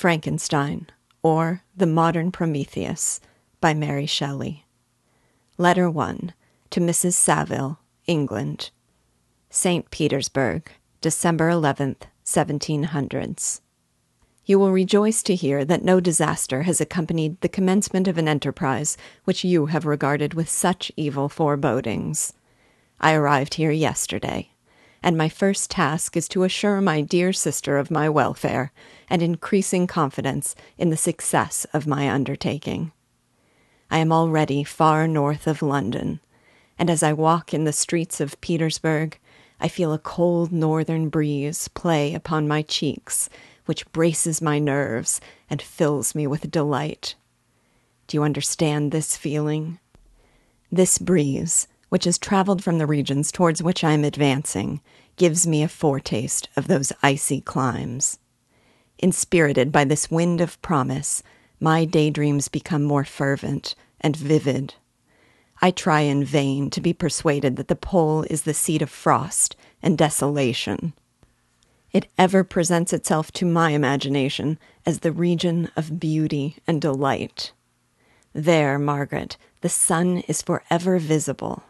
Frankenstein, or The Modern Prometheus by Mary Shelley. Letter 1 to Mrs. Saville, England. St. Petersburg, December 11th, 1700s. You will rejoice to hear that no disaster has accompanied the commencement of an enterprise which you have regarded with such evil forebodings. I arrived here yesterday and my first task is to assure my dear sister of my welfare and increasing confidence in the success of my undertaking. I am already far north of London, and as I walk in the streets of Petersburg, I feel a cold northern breeze play upon my cheeks, which braces my nerves and fills me with delight. Do you understand this feeling? This breeze, which has traveled from the regions towards which I am advancing, gives me a foretaste of those icy climes. Inspirited by this wind of promise, my daydreams become more fervent and vivid. I try in vain to be persuaded that the pole is the seat of frost and desolation. It ever presents itself to my imagination as the region of beauty and delight. There, Margaret, the sun is forever visible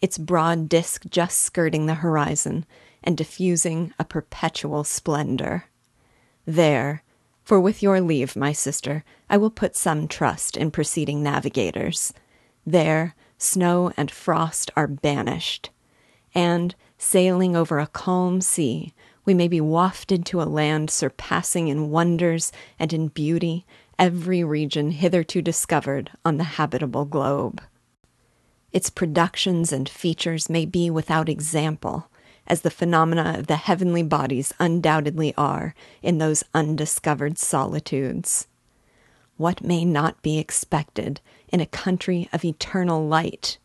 its broad disk just skirting the horizon and diffusing a perpetual splendor. There, for with your leave, my sister, I will put some trust in preceding navigators. There, snow and frost are banished, and, sailing over a calm sea, we may be wafted to a land surpassing in wonders and in beauty every region hitherto discovered on the habitable globe. Its productions and features may be without example, as the phenomena of the heavenly bodies undoubtedly are in those undiscovered solitudes. What may not be expected in a country of eternal light?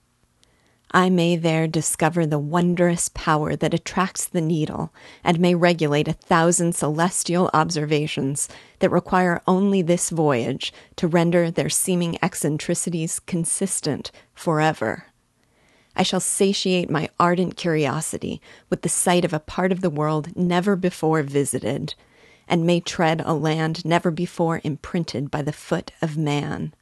I may there discover the wondrous power that attracts the needle, and may regulate a thousand celestial observations that require only this voyage to render their seeming eccentricities consistent forever. I shall satiate my ardent curiosity with the sight of a part of the world never before visited, and may tread a land never before imprinted by the foot of man.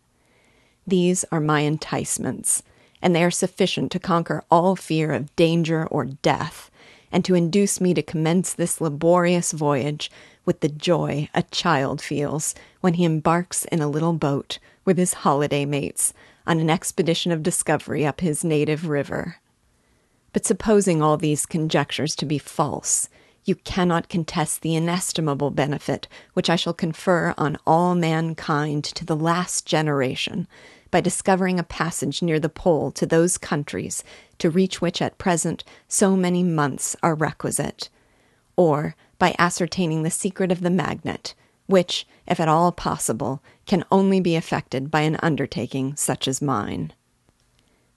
These are my enticements, and they are sufficient to conquer all fear of danger or death, and to induce me to commence this laborious voyage with the joy a child feels when he embarks in a little boat with his holiday mates on an expedition of discovery up his native river. But supposing all these conjectures to be false, you cannot contest the inestimable benefit which I shall confer on all mankind to the last generation by discovering a passage near the pole to those countries to reach which at present so many months are requisite, or by ascertaining the secret of the magnet, which, if at all possible, can only be effected by an undertaking such as mine.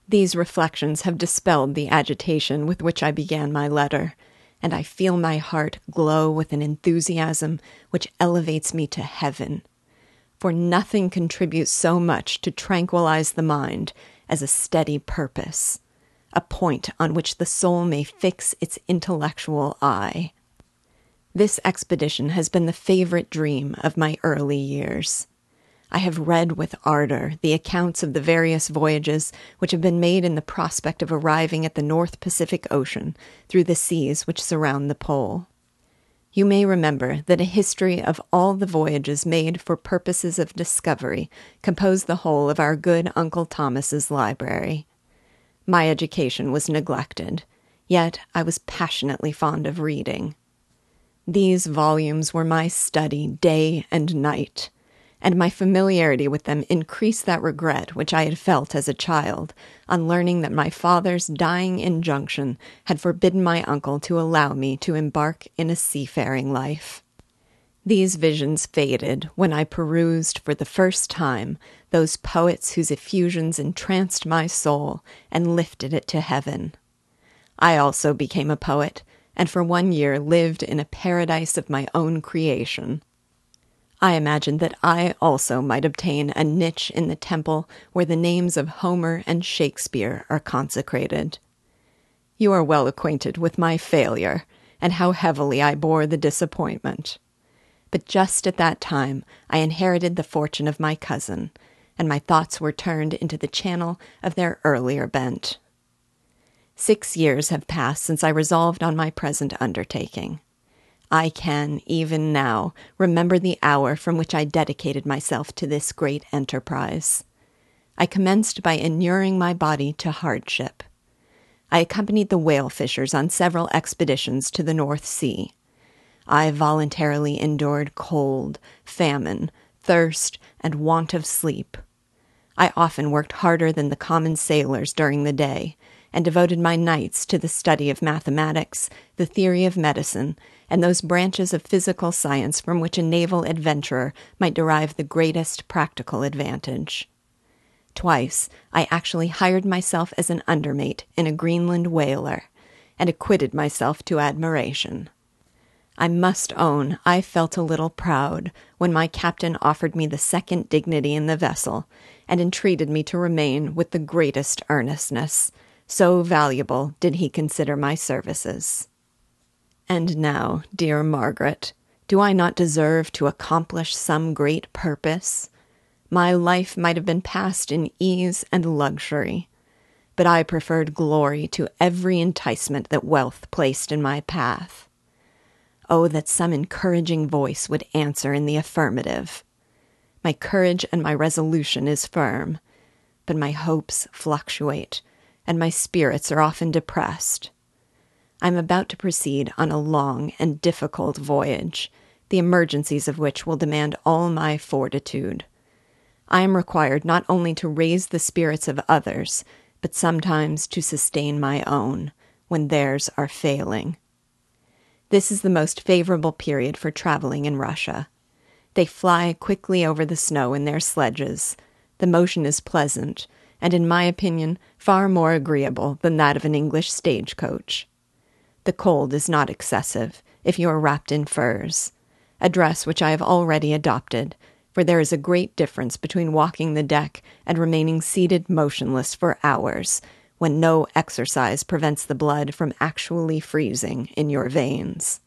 These reflections have dispelled the agitation with which I began my letter, and I feel my heart glow with an enthusiasm which elevates me to heaven. For nothing contributes so much to tranquilize the mind as a steady purpose, a point on which the soul may fix its intellectual eye. This expedition has been the favorite dream of my early years. I have read with ardor the accounts of the various voyages which have been made in the prospect of arriving at the North Pacific Ocean through the seas which surround the pole. You may remember that a history of all the voyages made for purposes of discovery composed the whole of our good Uncle Thomas's library. My education was neglected, yet I was passionately fond of reading. These volumes were my study day and night, and my familiarity with them increased that regret which I had felt as a child on learning that my father's dying injunction had forbidden my uncle to allow me to embark in a seafaring life. These visions faded when I perused for the first time those poets whose effusions entranced my soul and lifted it to heaven. I also became a poet and for one year lived in a paradise of my own creation. I imagined that I also might obtain a niche in the temple where the names of Homer and Shakespeare are consecrated. You are well acquainted with my failure, and how heavily I bore the disappointment. but just at that time I inherited the fortune of my cousin, and my thoughts were turned into the channel of their earlier bent. Six years have passed since I resolved on my present undertaking. I can, even now, remember the hour from which I dedicated myself to this great enterprise. I commenced by inuring my body to hardship. I accompanied the whale fishers on several expeditions to the North Sea. I voluntarily endured cold, famine, thirst, and want of sleep. I often worked harder than the common sailors during the day, and devoted my nights to the study of mathematics, the theory of medicine, and those branches of physical science from which a naval adventurer might derive the greatest practical advantage. Twice I actually hired myself as an undermate in a Greenland whaler, and acquitted myself to admiration. I must own I felt a little proud when my captain offered me the second dignity in the vessel, and entreated me to remain with the greatest earnestness, so valuable did he consider my services. And now, dear Margaret, do I not deserve to accomplish some great purpose? My life might have been passed in ease and luxury, but I preferred glory to every enticement that wealth placed in my path. Oh, that some encouraging voice would answer in the affirmative. My courage and my resolution is firm, but my hopes fluctuate, and my spirits are often depressed. I am about to proceed on a long and difficult voyage, the emergencies of which will demand all my fortitude. I am required not only to raise the spirits of others, but sometimes to sustain my own when theirs are failing. This is the most favorable period for traveling in Russia. They fly quickly over the snow in their sledges. The motion is pleasant, and in my opinion, far more agreeable than that of an English stagecoach. The cold is not excessive if you are wrapped in furs, a dress which I have already adopted, for there is a great difference between walking the deck and remaining seated motionless for hours when no exercise prevents the blood from actually freezing in your veins.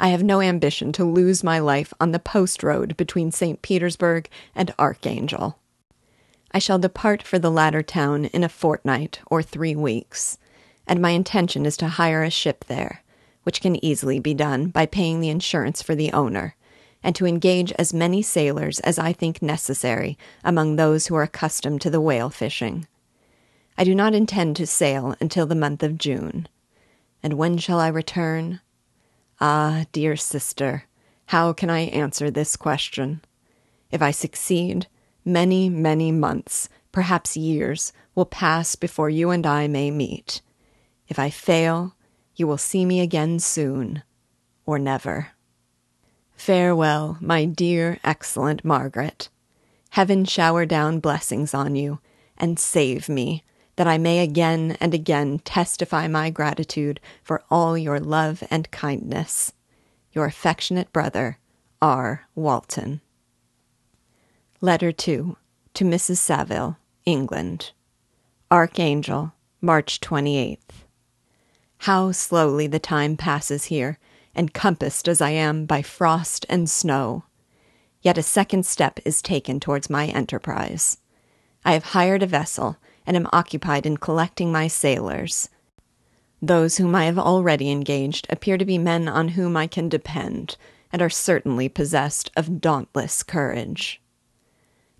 I have no ambition to lose my life on the post road between St. Petersburg and Archangel. I shall depart for the latter town in a fortnight or three weeks, and my intention is to hire a ship there, which can easily be done by paying the insurance for the owner, and to engage as many sailors as I think necessary among those who are accustomed to the whale fishing. I do not intend to sail until the month of June. And when shall I return? Ah, dear sister, how can I answer this question? If I succeed, many, many months, perhaps years, will pass before you and I may meet. If I fail, you will see me again soon, or never. Farewell, my dear, excellent Margaret. Heaven shower down blessings on you, and save me that I may again and again testify my gratitude for all your love and kindness. Your affectionate brother, R. Walton. Letter 2 to Mrs. Saville, England. Archangel, March 28th. How slowly the time passes here, encompassed as I am by frost and snow. Yet a second step is taken towards my enterprise. I have hired a vessel and am occupied in collecting my sailors. Those whom I have already engaged appear to be men on whom I can depend, and are certainly possessed of dauntless courage.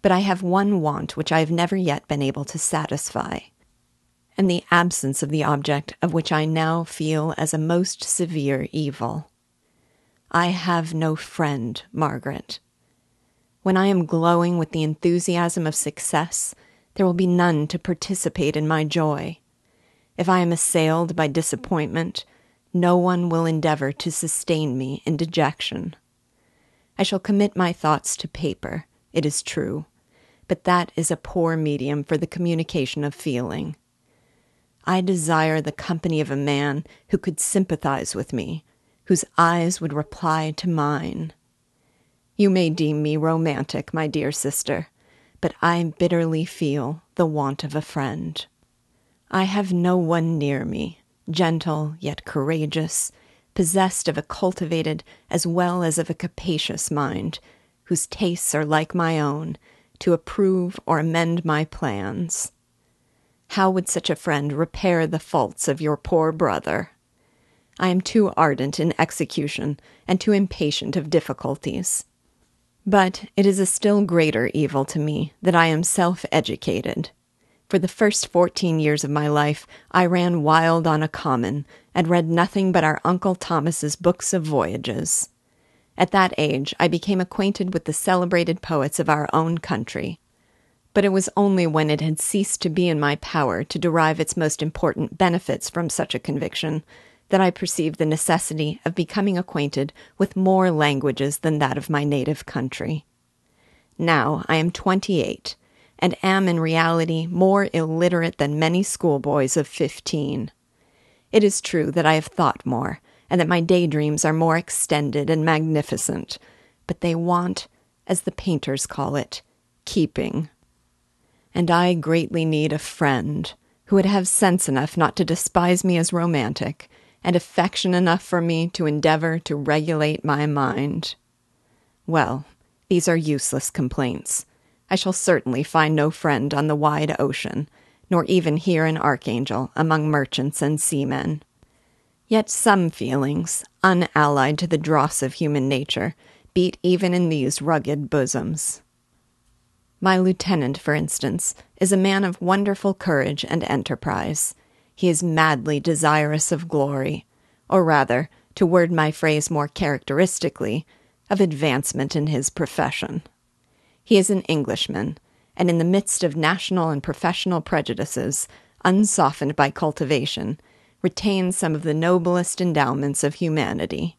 But I have one want which I have never yet been able to satisfy, and the absence of the object of which I now feel as a most severe evil. I have no friend, Margaret. When I am glowing with the enthusiasm of success, there will be none to participate in my joy. If I am assailed by disappointment, no one will endeavor to sustain me in dejection. I shall commit my thoughts to paper, it is true, but that is a poor medium for the communication of feeling. I desire the company of a man who could sympathize with me, whose eyes would reply to mine. You may deem me romantic, my dear sister but I bitterly feel the want of a friend. I have no one near me, gentle yet courageous, possessed of a cultivated as well as of a capacious mind, whose tastes are like my own, to approve or amend my plans. How would such a friend repair the faults of your poor brother? I am too ardent in execution and too impatient of difficulties. But it is a still greater evil to me that I am self educated. For the first fourteen years of my life, I ran wild on a common, and read nothing but our Uncle Thomas's books of voyages. At that age, I became acquainted with the celebrated poets of our own country. But it was only when it had ceased to be in my power to derive its most important benefits from such a conviction that I perceived the necessity of becoming acquainted with more languages than that of my native country. Now I am twenty eight, and am in reality more illiterate than many schoolboys of fifteen. It is true that I have thought more, and that my daydreams are more extended and magnificent, but they want, as the painters call it, keeping. And I greatly need a friend who would have sense enough not to despise me as romantic, and affection enough for me to endeavor to regulate my mind. Well, these are useless complaints. I shall certainly find no friend on the wide ocean, nor even here in Archangel among merchants and seamen. Yet some feelings, unallied to the dross of human nature, beat even in these rugged bosoms. My lieutenant, for instance, is a man of wonderful courage and enterprise. He is madly desirous of glory, or rather, to word my phrase more characteristically, of advancement in his profession. He is an Englishman, and in the midst of national and professional prejudices, unsoftened by cultivation, retains some of the noblest endowments of humanity.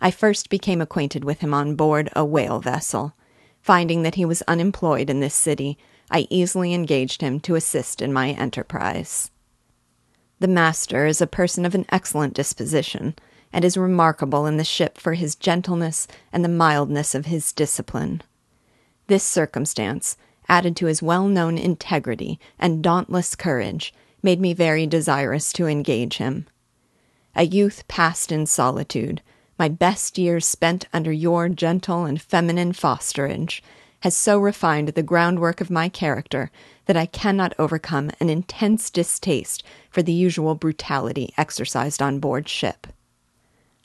I first became acquainted with him on board a whale vessel. Finding that he was unemployed in this city, I easily engaged him to assist in my enterprise. The master is a person of an excellent disposition, and is remarkable in the ship for his gentleness and the mildness of his discipline. This circumstance, added to his well known integrity and dauntless courage, made me very desirous to engage him. A youth passed in solitude, my best years spent under your gentle and feminine fosterage, has so refined the groundwork of my character that I cannot overcome an intense distaste for the usual brutality exercised on board ship.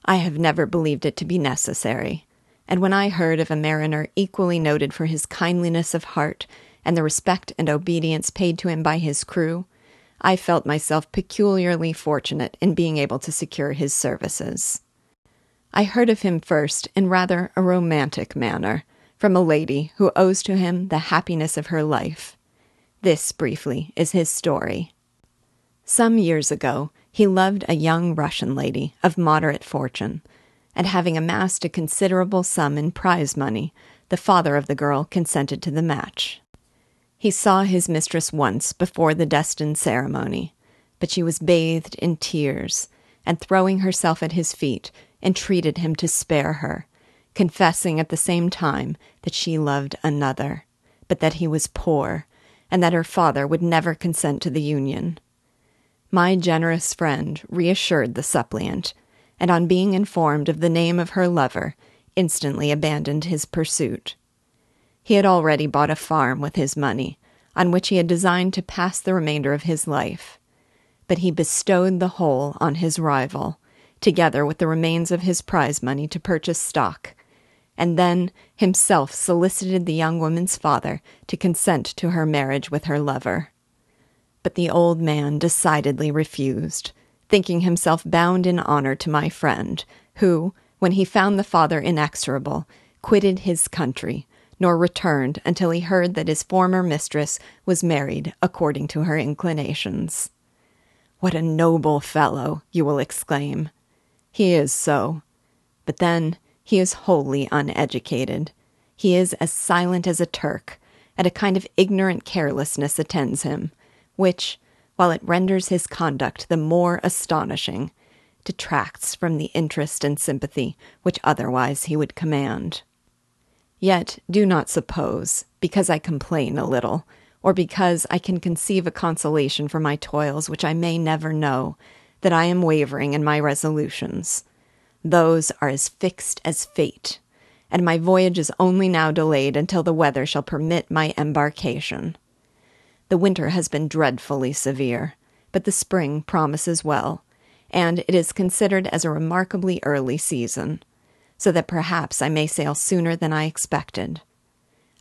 I have never believed it to be necessary, and when I heard of a mariner equally noted for his kindliness of heart and the respect and obedience paid to him by his crew, I felt myself peculiarly fortunate in being able to secure his services. I heard of him first in rather a romantic manner from a lady who owes to him the happiness of her life. This, briefly, is his story. Some years ago, he loved a young Russian lady of moderate fortune, and having amassed a considerable sum in prize money, the father of the girl consented to the match. He saw his mistress once before the destined ceremony, but she was bathed in tears, and throwing herself at his feet, entreated him to spare her, confessing at the same time that she loved another, but that he was poor, and that her father would never consent to the union. My generous friend reassured the suppliant, and on being informed of the name of her lover, instantly abandoned his pursuit. He had already bought a farm with his money, on which he had designed to pass the remainder of his life, but he bestowed the whole on his rival, together with the remains of his prize money to purchase stock, and then himself solicited the young woman's father to consent to her marriage with her lover. But the old man decidedly refused, thinking himself bound in honor to my friend, who, when he found the father inexorable, quitted his country, nor returned until he heard that his former mistress was married according to her inclinations. What a noble fellow, you will exclaim. He is so. But then he is wholly uneducated. He is as silent as a Turk, and a kind of ignorant carelessness attends him, which, while it renders his conduct the more astonishing, detracts from the interest and sympathy which otherwise he would command. Yet do not suppose, because I complain a little, or because I can conceive a consolation for my toils which I may never know, that I am wavering in my resolutions. Those are as fixed as fate, and my voyage is only now delayed until the weather shall permit my embarkation. The winter has been dreadfully severe, but the spring promises well, and it is considered as a remarkably early season, so that perhaps I may sail sooner than I expected.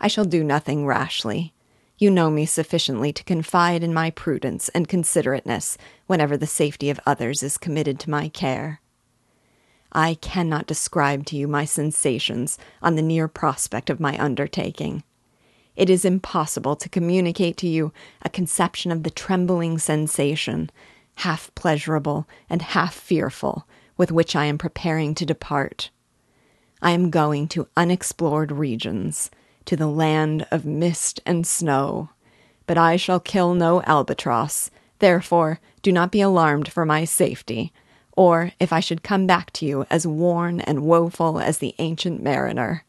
I shall do nothing rashly. You know me sufficiently to confide in my prudence and considerateness whenever the safety of others is committed to my care. I cannot describe to you my sensations on the near prospect of my undertaking. It is impossible to communicate to you a conception of the trembling sensation, half pleasurable and half fearful, with which I am preparing to depart. I am going to unexplored regions, to the land of mist and snow. But I shall kill no albatross, therefore do not be alarmed for my safety, or if I should come back to you as worn and woeful as the ancient mariner.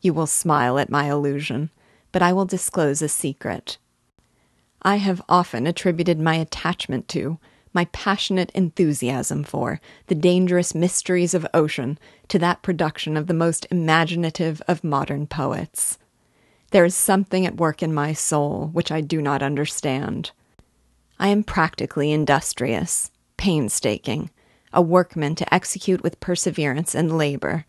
You will smile at my illusion, but I will disclose a secret. I have often attributed my attachment to, my passionate enthusiasm for, the dangerous mysteries of ocean to that production of the most imaginative of modern poets. There is something at work in my soul which I do not understand. I am practically industrious, painstaking, a workman to execute with perseverance and labor.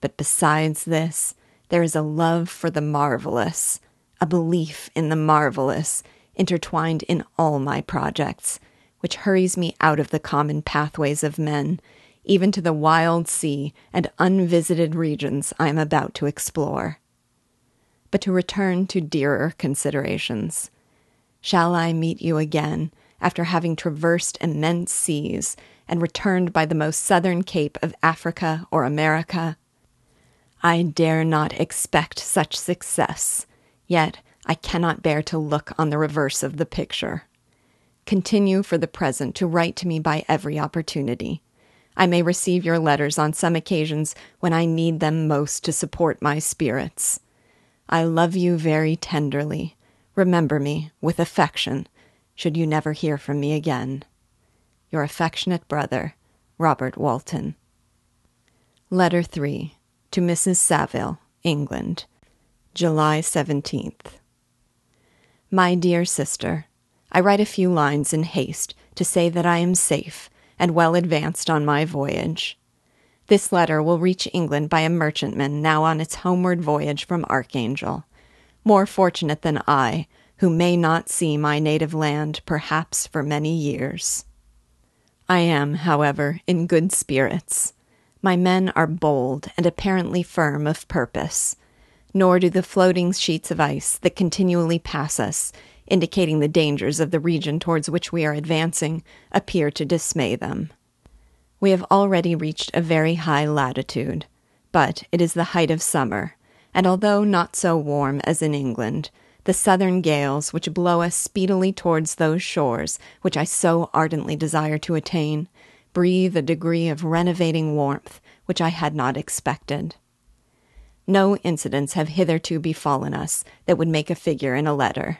But besides this, there is a love for the marvelous, a belief in the marvelous, intertwined in all my projects, which hurries me out of the common pathways of men, even to the wild sea and unvisited regions I am about to explore. But to return to dearer considerations. Shall I meet you again after having traversed immense seas and returned by the most southern cape of Africa or America? I dare not expect such success, yet I cannot bear to look on the reverse of the picture. Continue for the present to write to me by every opportunity. I may receive your letters on some occasions when I need them most to support my spirits. I love you very tenderly. Remember me with affection, should you never hear from me again. Your affectionate brother, Robert Walton. Letter 3 to Mrs. Saville, England, July 17th. My dear sister, I write a few lines in haste to say that I am safe and well advanced on my voyage. This letter will reach England by a merchantman now on its homeward voyage from Archangel, more fortunate than I, who may not see my native land perhaps for many years. I am, however, in good spirits. My men are bold and apparently firm of purpose nor do the floating sheets of ice that continually pass us, indicating the dangers of the region towards which we are advancing, appear to dismay them. We have already reached a very high latitude, but it is the height of summer, and although not so warm as in England, the southern gales which blow us speedily towards those shores which I so ardently desire to attain breathe a degree of renovating warmth which I had not expected. No incidents have hitherto befallen us that would make a figure in a letter.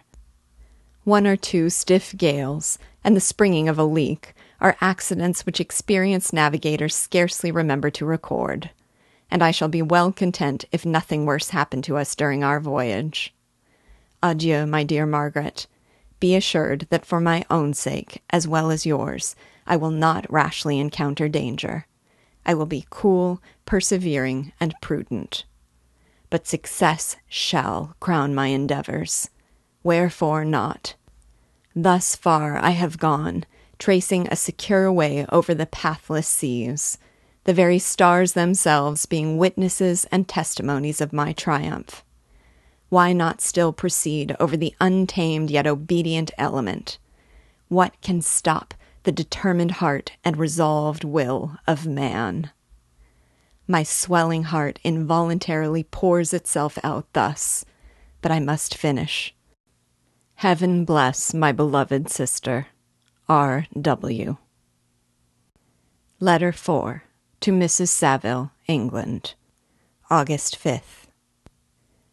One or two stiff gales, and the springing of a leak, are accidents which experienced navigators scarcely remember to record, and I shall be well content if nothing worse happen to us during our voyage. Adieu, my dear Margaret. Be assured that for my own sake, as well as yours, I will not rashly encounter danger. I will be cool, persevering, and prudent but success shall crown my endeavors. Wherefore not? Thus far I have gone, tracing a secure way over the pathless seas, the very stars themselves being witnesses and testimonies of my triumph. Why not still proceed over the untamed yet obedient element? What can stop the determined heart and resolved will of man? My swelling heart involuntarily pours itself out thus, but I must finish. Heaven bless my beloved sister, R. W. Letter 4 to Mrs. Saville, England, August 5th.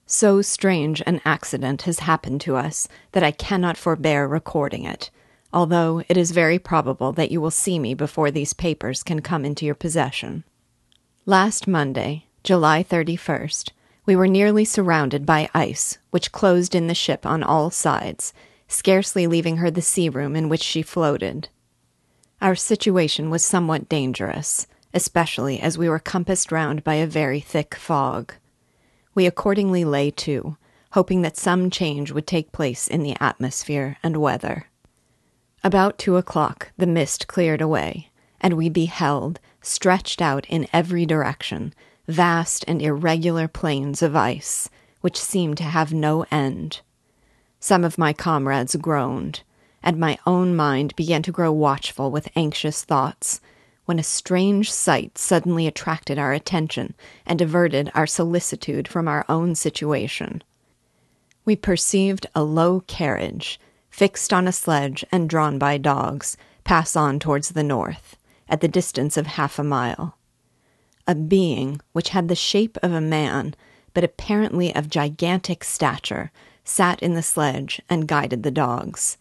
So strange an accident has happened to us that I cannot forbear recording it, although it is very probable that you will see me before these papers can come into your possession. Last Monday, July 31st, we were nearly surrounded by ice, which closed in the ship on all sides, scarcely leaving her the sea room in which she floated. Our situation was somewhat dangerous, especially as we were compassed round by a very thick fog. We accordingly lay to, hoping that some change would take place in the atmosphere and weather. About two o'clock, the mist cleared away, and we beheld, stretched out in every direction, vast and irregular plains of ice, which seemed to have no end. Some of my comrades groaned, and my own mind began to grow watchful with anxious thoughts, when a strange sight suddenly attracted our attention and diverted our solicitude from our own situation. We perceived a low carriage, fixed on a sledge and drawn by dogs, pass on towards the north, at the distance of half a mile. A being which had the shape of a man, but apparently of gigantic stature, sat in the sledge and guided the dogs.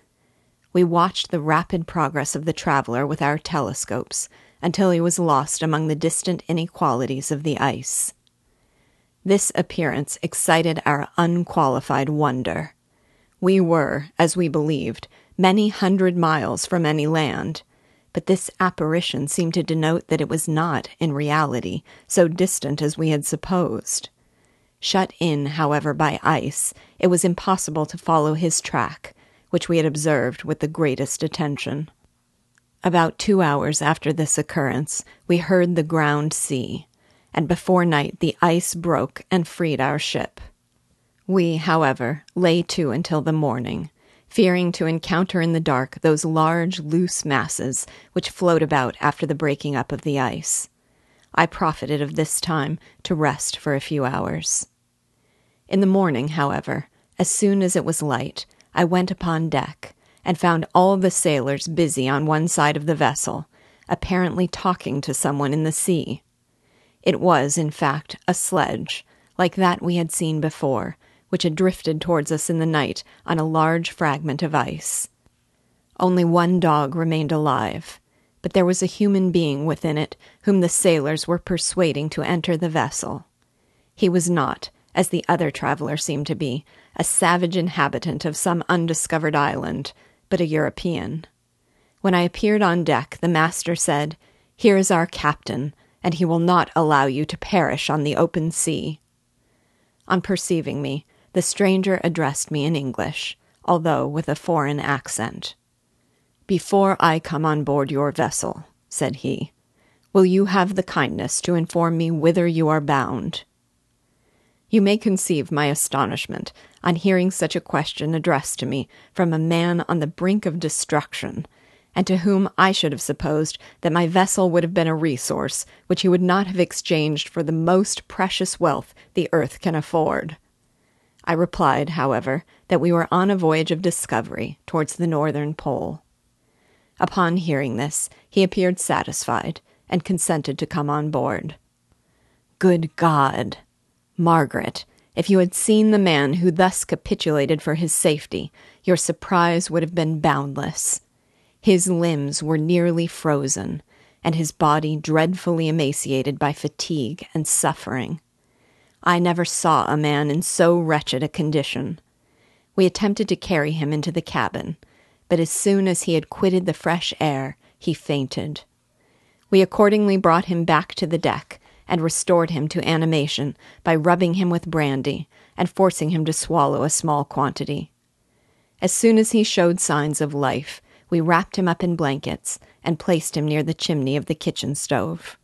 We watched the rapid progress of the traveler with our telescopes until he was lost among the distant inequalities of the ice. This appearance excited our unqualified wonder. We were, as we believed, many hundred miles from any land, but this apparition seemed to denote that it was not, in reality, so distant as we had supposed. Shut in, however, by ice, it was impossible to follow his track, which we had observed with the greatest attention. About two hours after this occurrence, we heard the ground sea, and before night the ice broke and freed our ship. We, however, lay to until the morning, fearing to encounter in the dark those large, loose masses which float about after the breaking up of the ice. I profited of this time to rest for a few hours. In the morning, however, as soon as it was light, I went upon deck and found all the sailors busy on one side of the vessel, apparently talking to someone in the sea. It was, in fact, a sledge, like that we had seen before, which had drifted towards us in the night on a large fragment of ice. Only one dog remained alive, but there was a human being within it whom the sailors were persuading to enter the vessel. He was not, as the other traveler seemed to be, a savage inhabitant of some undiscovered island, but a European. When I appeared on deck, the master said, Here is our captain, and he will not allow you to perish on the open sea. On perceiving me, the stranger addressed me in English, although with a foreign accent. Before I come on board your vessel, said he, will you have the kindness to inform me whither you are bound? You may conceive my astonishment on hearing such a question addressed to me from a man on the brink of destruction, and to whom I should have supposed that my vessel would have been a resource which he would not have exchanged for the most precious wealth the earth can afford. I replied, however, that we were on a voyage of discovery towards the northern pole. Upon hearing this, he appeared satisfied and consented to come on board. Good God! Margaret, if you had seen the man who thus capitulated for his safety, your surprise would have been boundless. His limbs were nearly frozen, and his body dreadfully emaciated by fatigue and suffering. I never saw a man in so wretched a condition. We attempted to carry him into the cabin, but as soon as he had quitted the fresh air, he fainted. We accordingly brought him back to the deck and restored him to animation by rubbing him with brandy and forcing him to swallow a small quantity. As soon as he showed signs of life, we wrapped him up in blankets and placed him near the chimney of the kitchen stove.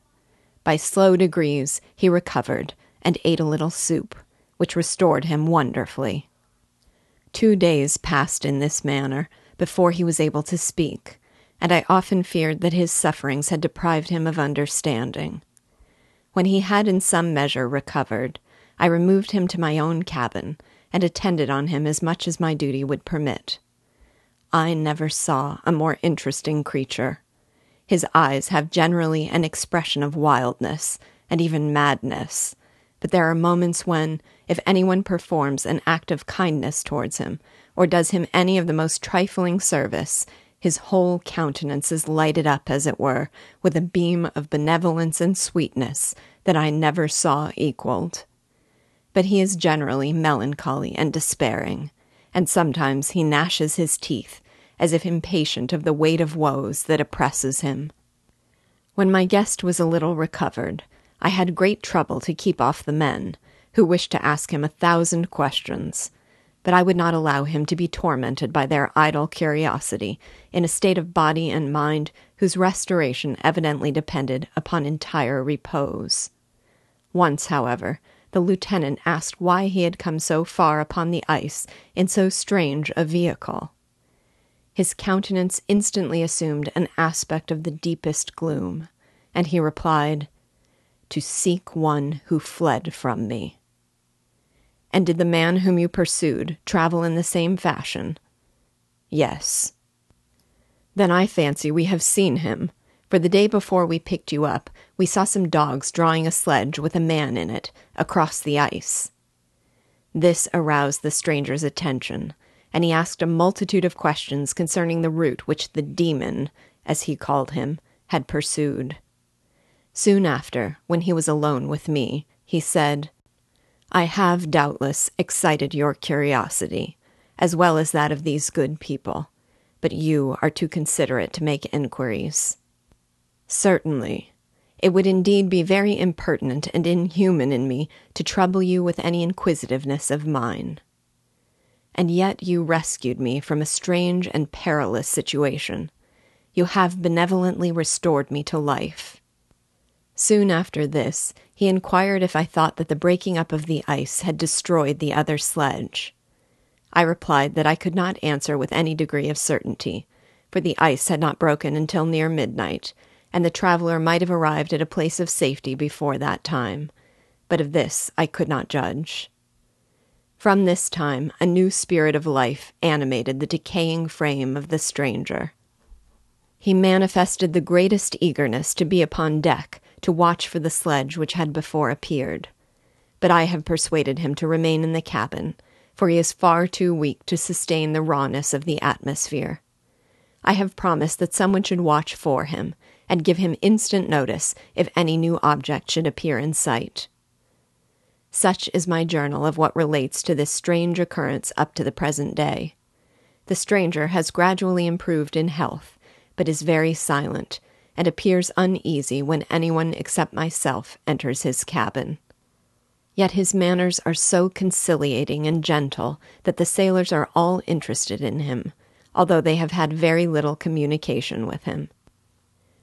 By slow degrees, he recovered and ate a little soup, which restored him wonderfully. Two days passed in this manner before he was able to speak, and I often feared that his sufferings had deprived him of understanding. When he had in some measure recovered, I removed him to my own cabin and attended on him as much as my duty would permit. I never saw a more interesting creature. His eyes have generally an expression of wildness and even madness, but there are moments when, if anyone performs an act of kindness towards him, or does him any of the most trifling service, his whole countenance is lighted up, as it were, with a beam of benevolence and sweetness that I never saw equaled. But he is generally melancholy and despairing, and sometimes he gnashes his teeth as if impatient of the weight of woes that oppresses him. When my guest was a little recovered, I had great trouble to keep off the men, who wished to ask him a thousand questions, but I would not allow him to be tormented by their idle curiosity in a state of body and mind whose restoration evidently depended upon entire repose. Once, however, the lieutenant asked why he had come so far upon the ice in so strange a vehicle. His countenance instantly assumed an aspect of the deepest gloom, and he replied, To seek one who fled from me. And did the man whom you pursued travel in the same fashion? Yes. Then I fancy we have seen him, for the day before we picked you up, we saw some dogs drawing a sledge with a man in it across the ice. This aroused the stranger's attention, and he asked a multitude of questions concerning the route which the demon, as he called him, had pursued. Soon after, when he was alone with me, he said, I have doubtless excited your curiosity, as well as that of these good people, but you are too considerate to make inquiries. Certainly. It would indeed be very impertinent and inhuman in me to trouble you with any inquisitiveness of mine. And yet you rescued me from a strange and perilous situation. You have benevolently restored me to life. Soon after this, he inquired if I thought that the breaking up of the ice had destroyed the other sledge. I replied that I could not answer with any degree of certainty, for the ice had not broken until near midnight, and the traveler might have arrived at a place of safety before that time, but of this I could not judge. From this time, a new spirit of life animated the decaying frame of the stranger. He manifested the greatest eagerness to be upon deck to watch for the sledge which had before appeared. But I have persuaded him to remain in the cabin, for he is far too weak to sustain the rawness of the atmosphere. I have promised that someone should watch for him, and give him instant notice if any new object should appear in sight. Such is my journal of what relates to this strange occurrence up to the present day. The stranger has gradually improved in health, but is very silent, and appears uneasy when anyone except myself enters his cabin. Yet his manners are so conciliating and gentle that the sailors are all interested in him, although they have had very little communication with him.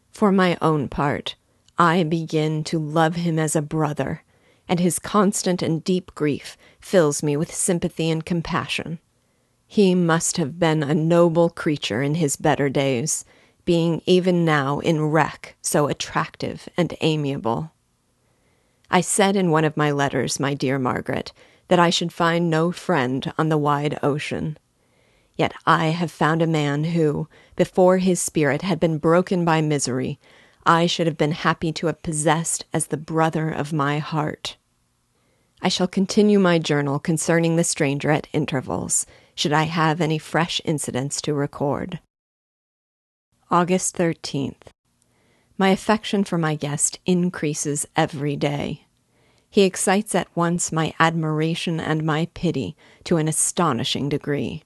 For my own part, I begin to love him as a brother, and his constant and deep grief fills me with sympathy and compassion. He must have been a noble creature in his better days, being even now in wreck so attractive and amiable. I said in one of my letters, my dear Margaret, that I should find no friend on the wide ocean. Yet I have found a man who, before his spirit had been broken by misery, I should have been happy to have possessed as the brother of my heart. I shall continue my journal concerning the stranger at intervals, should I have any fresh incidents to record. August 13th. My affection for my guest increases every day. He excites at once my admiration and my pity to an astonishing degree.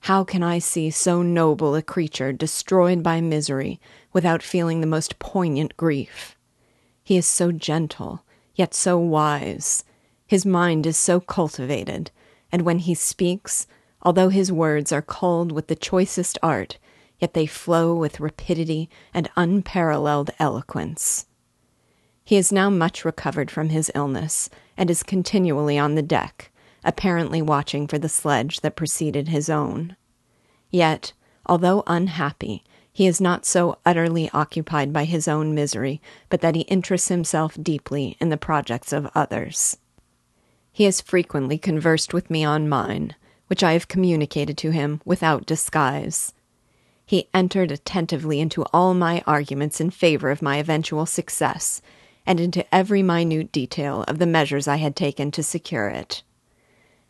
How can I see so noble a creature destroyed by misery without feeling the most poignant grief? He is so gentle, yet so wise. His mind is so cultivated, and when he speaks, although his words are culled with the choicest art, yet they flow with rapidity and unparalleled eloquence. He is now much recovered from his illness, and is continually on the deck, apparently watching for the sledge that preceded his own. Yet, although unhappy, he is not so utterly occupied by his own misery, but that he interests himself deeply in the projects of others. He has frequently conversed with me on mine, which I have communicated to him without disguise. He entered attentively into all my arguments in favor of my eventual success, and into every minute detail of the measures I had taken to secure it.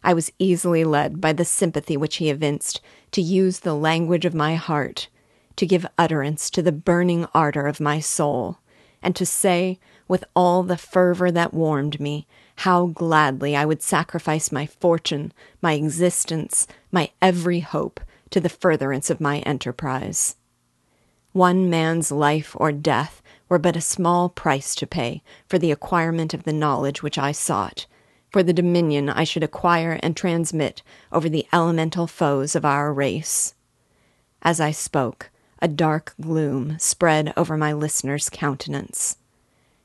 I was easily led by the sympathy which he evinced to use the language of my heart, to give utterance to the burning ardor of my soul, and to say, with all the fervor that warmed me, how gladly I would sacrifice my fortune, my existence, my every hope to the furtherance of my enterprise. One man's life or death were but a small price to pay for the acquirement of the knowledge which I sought, for the dominion I should acquire and transmit over the elemental foes of our race. As I spoke, a dark gloom spread over my listener's countenance.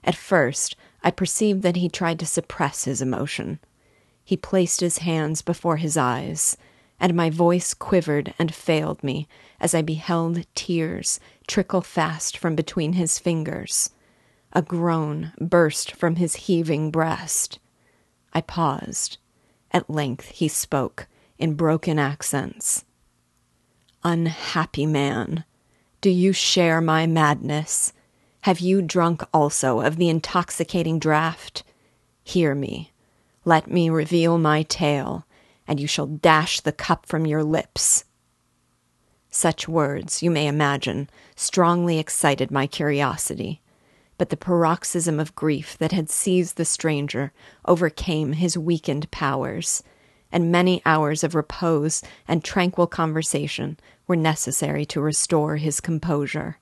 At first, I perceived that he tried to suppress his emotion. He placed his hands before his eyes, and my voice quivered and failed me as I beheld tears trickle fast from between his fingers. A groan burst from his heaving breast. I paused. At length he spoke in broken accents. Unhappy man, do you share my madness? Have you drunk also of the intoxicating draught? Hear me. Let me reveal my tale, and you shall dash the cup from your lips. Such words, you may imagine, strongly excited my curiosity, but the paroxysm of grief that had seized the stranger overcame his weakened powers, and many hours of repose and tranquil conversation were necessary to restore his composure.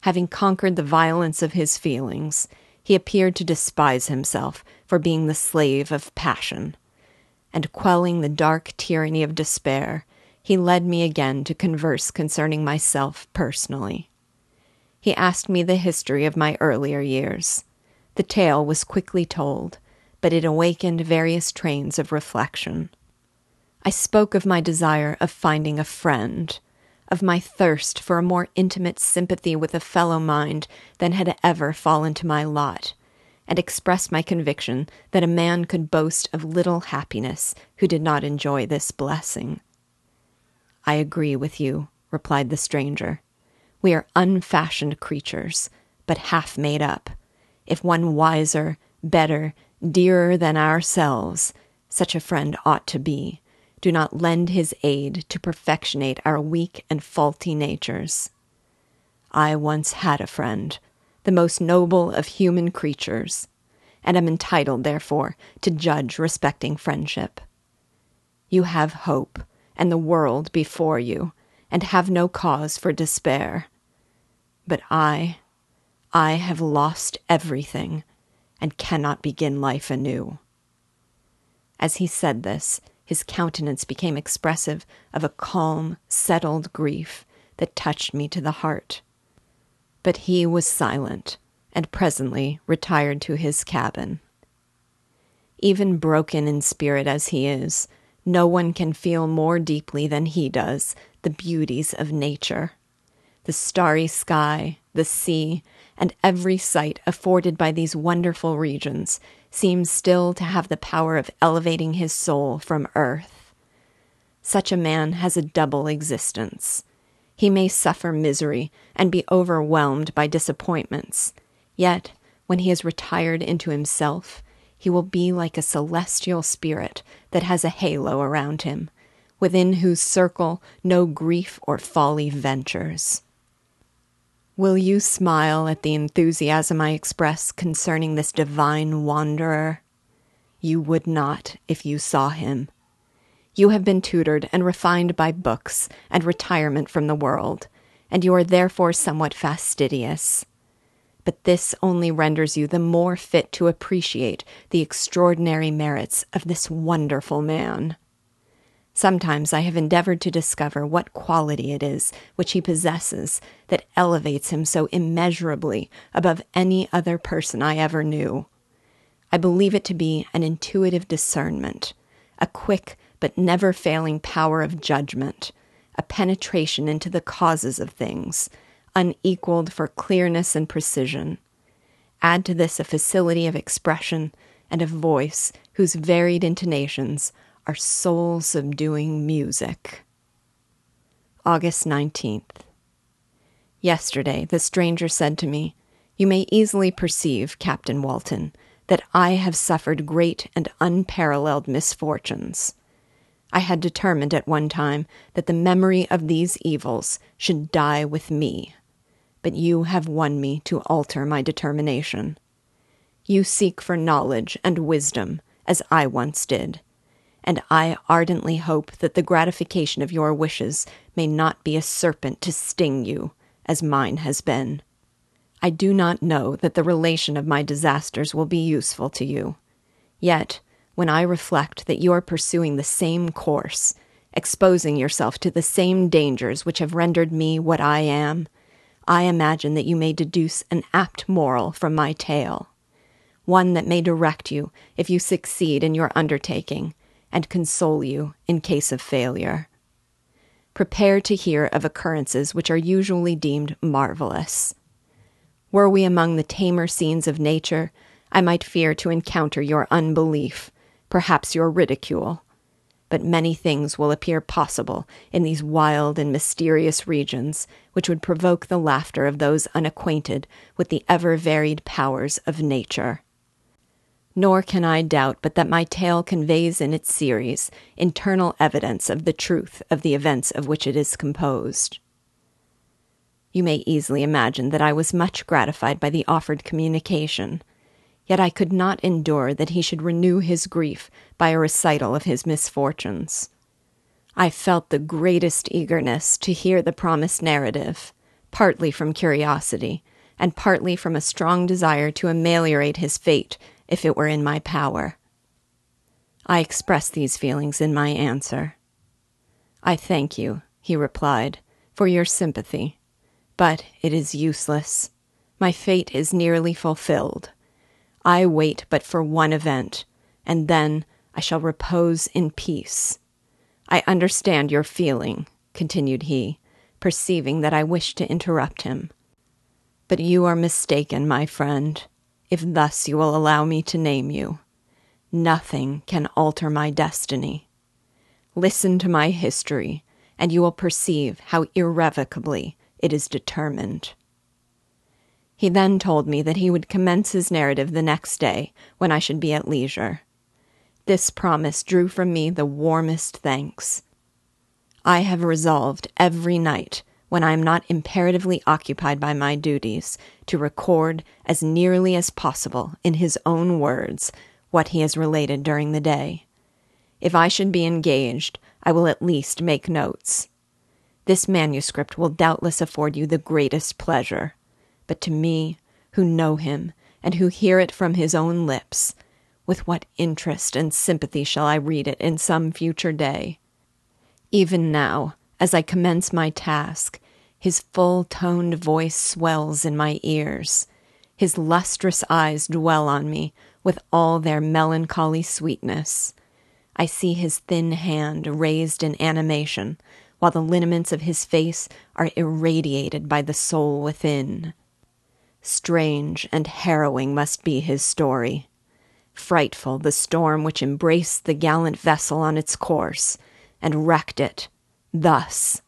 Having conquered the violence of his feelings, he appeared to despise himself for being the slave of passion. And quelling the dark tyranny of despair, he led me again to converse concerning myself personally. He asked me the history of my earlier years. The tale was quickly told, but it awakened various trains of reflection. I spoke of my desire of finding a friend, of my thirst for a more intimate sympathy with a fellow mind than had ever fallen to my lot, and expressed my conviction that a man could boast of little happiness who did not enjoy this blessing. I agree with you, replied the stranger. We are unfashioned creatures, but half made up. If one wiser, better, dearer than ourselves, such a friend ought to be do not lend his aid to perfectionate our weak and faulty natures. I once had a friend, the most noble of human creatures, and am entitled, therefore, to judge respecting friendship. You have hope and the world before you, and have no cause for despair. But I, I have lost everything, and cannot begin life anew. As he said this, his countenance became expressive of a calm, settled grief that touched me to the heart. But he was silent, and presently retired to his cabin. Even broken in spirit as he is, no one can feel more deeply than he does the beauties of nature. The starry sky, the sea, and every sight afforded by these wonderful regions seems still to have the power of elevating his soul from earth. Such a man has a double existence. He may suffer misery and be overwhelmed by disappointments, yet, when he has retired into himself, he will be like a celestial spirit that has a halo around him, within whose circle no grief or folly ventures. Will you smile at the enthusiasm I express concerning this divine wanderer? You would not if you saw him. You have been tutored and refined by books and retirement from the world, and you are therefore somewhat fastidious. But this only renders you the more fit to appreciate the extraordinary merits of this wonderful man. Sometimes I have endeavored to discover what quality it is which he possesses that elevates him so immeasurably above any other person I ever knew. I believe it to be an intuitive discernment, a quick but never failing power of judgment, a penetration into the causes of things, unequaled for clearness and precision. Add to this a facility of expression and a voice whose varied intonations are soul subduing music. August 19th. Yesterday, the stranger said to me, You may easily perceive, Captain Walton, that I have suffered great and unparalleled misfortunes. I had determined at one time that the memory of these evils should die with me. but you have won me to alter my determination. You seek for knowledge and wisdom, as I once did, and I ardently hope that the gratification of your wishes may not be a serpent to sting you, as mine has been. I do not know that the relation of my disasters will be useful to you. Yet, when I reflect that you are pursuing the same course, exposing yourself to the same dangers which have rendered me what I am, I imagine that you may deduce an apt moral from my tale, one that may direct you if you succeed in your undertaking, and console you in case of failure. Prepare to hear of occurrences which are usually deemed marvelous. Were we among the tamer scenes of nature, I might fear to encounter your unbelief, perhaps your ridicule but many things will appear possible in these wild and mysterious regions which would provoke the laughter of those unacquainted with the ever varied powers of nature. Nor can I doubt but that my tale conveys in its series internal evidence of the truth of the events of which it is composed. You may easily imagine that I was much gratified by the offered communication Yet I could not endure that he should renew his grief by a recital of his misfortunes. I felt the greatest eagerness to hear the promised narrative, partly from curiosity, and partly from a strong desire to ameliorate his fate if it were in my power. I expressed these feelings in my answer. I thank you, he replied, for your sympathy, but it is useless. My fate is nearly fulfilled. I wait but for one event, and then I shall repose in peace. I understand your feeling, continued he, perceiving that I wished to interrupt him. But you are mistaken, my friend, if thus you will allow me to name you. Nothing can alter my destiny. Listen to my history, and you will perceive how irrevocably it is determined. He then told me that he would commence his narrative the next day, when I should be at leisure. This promise drew from me the warmest thanks. I have resolved every night, when I am not imperatively occupied by my duties, to record, as nearly as possible, in his own words, what he has related during the day. If I should be engaged, I will at least make notes. This manuscript will doubtless afford you the greatest pleasure but to me, who know him, and who hear it from his own lips, with what interest and sympathy shall I read it in some future day? Even now, as I commence my task, his full toned voice swells in my ears. His lustrous eyes dwell on me with all their melancholy sweetness. I see his thin hand raised in animation, while the lineaments of his face are irradiated by the soul within. Strange and harrowing must be his story. Frightful the storm which embraced the gallant vessel on its course, and wrecked it, thus,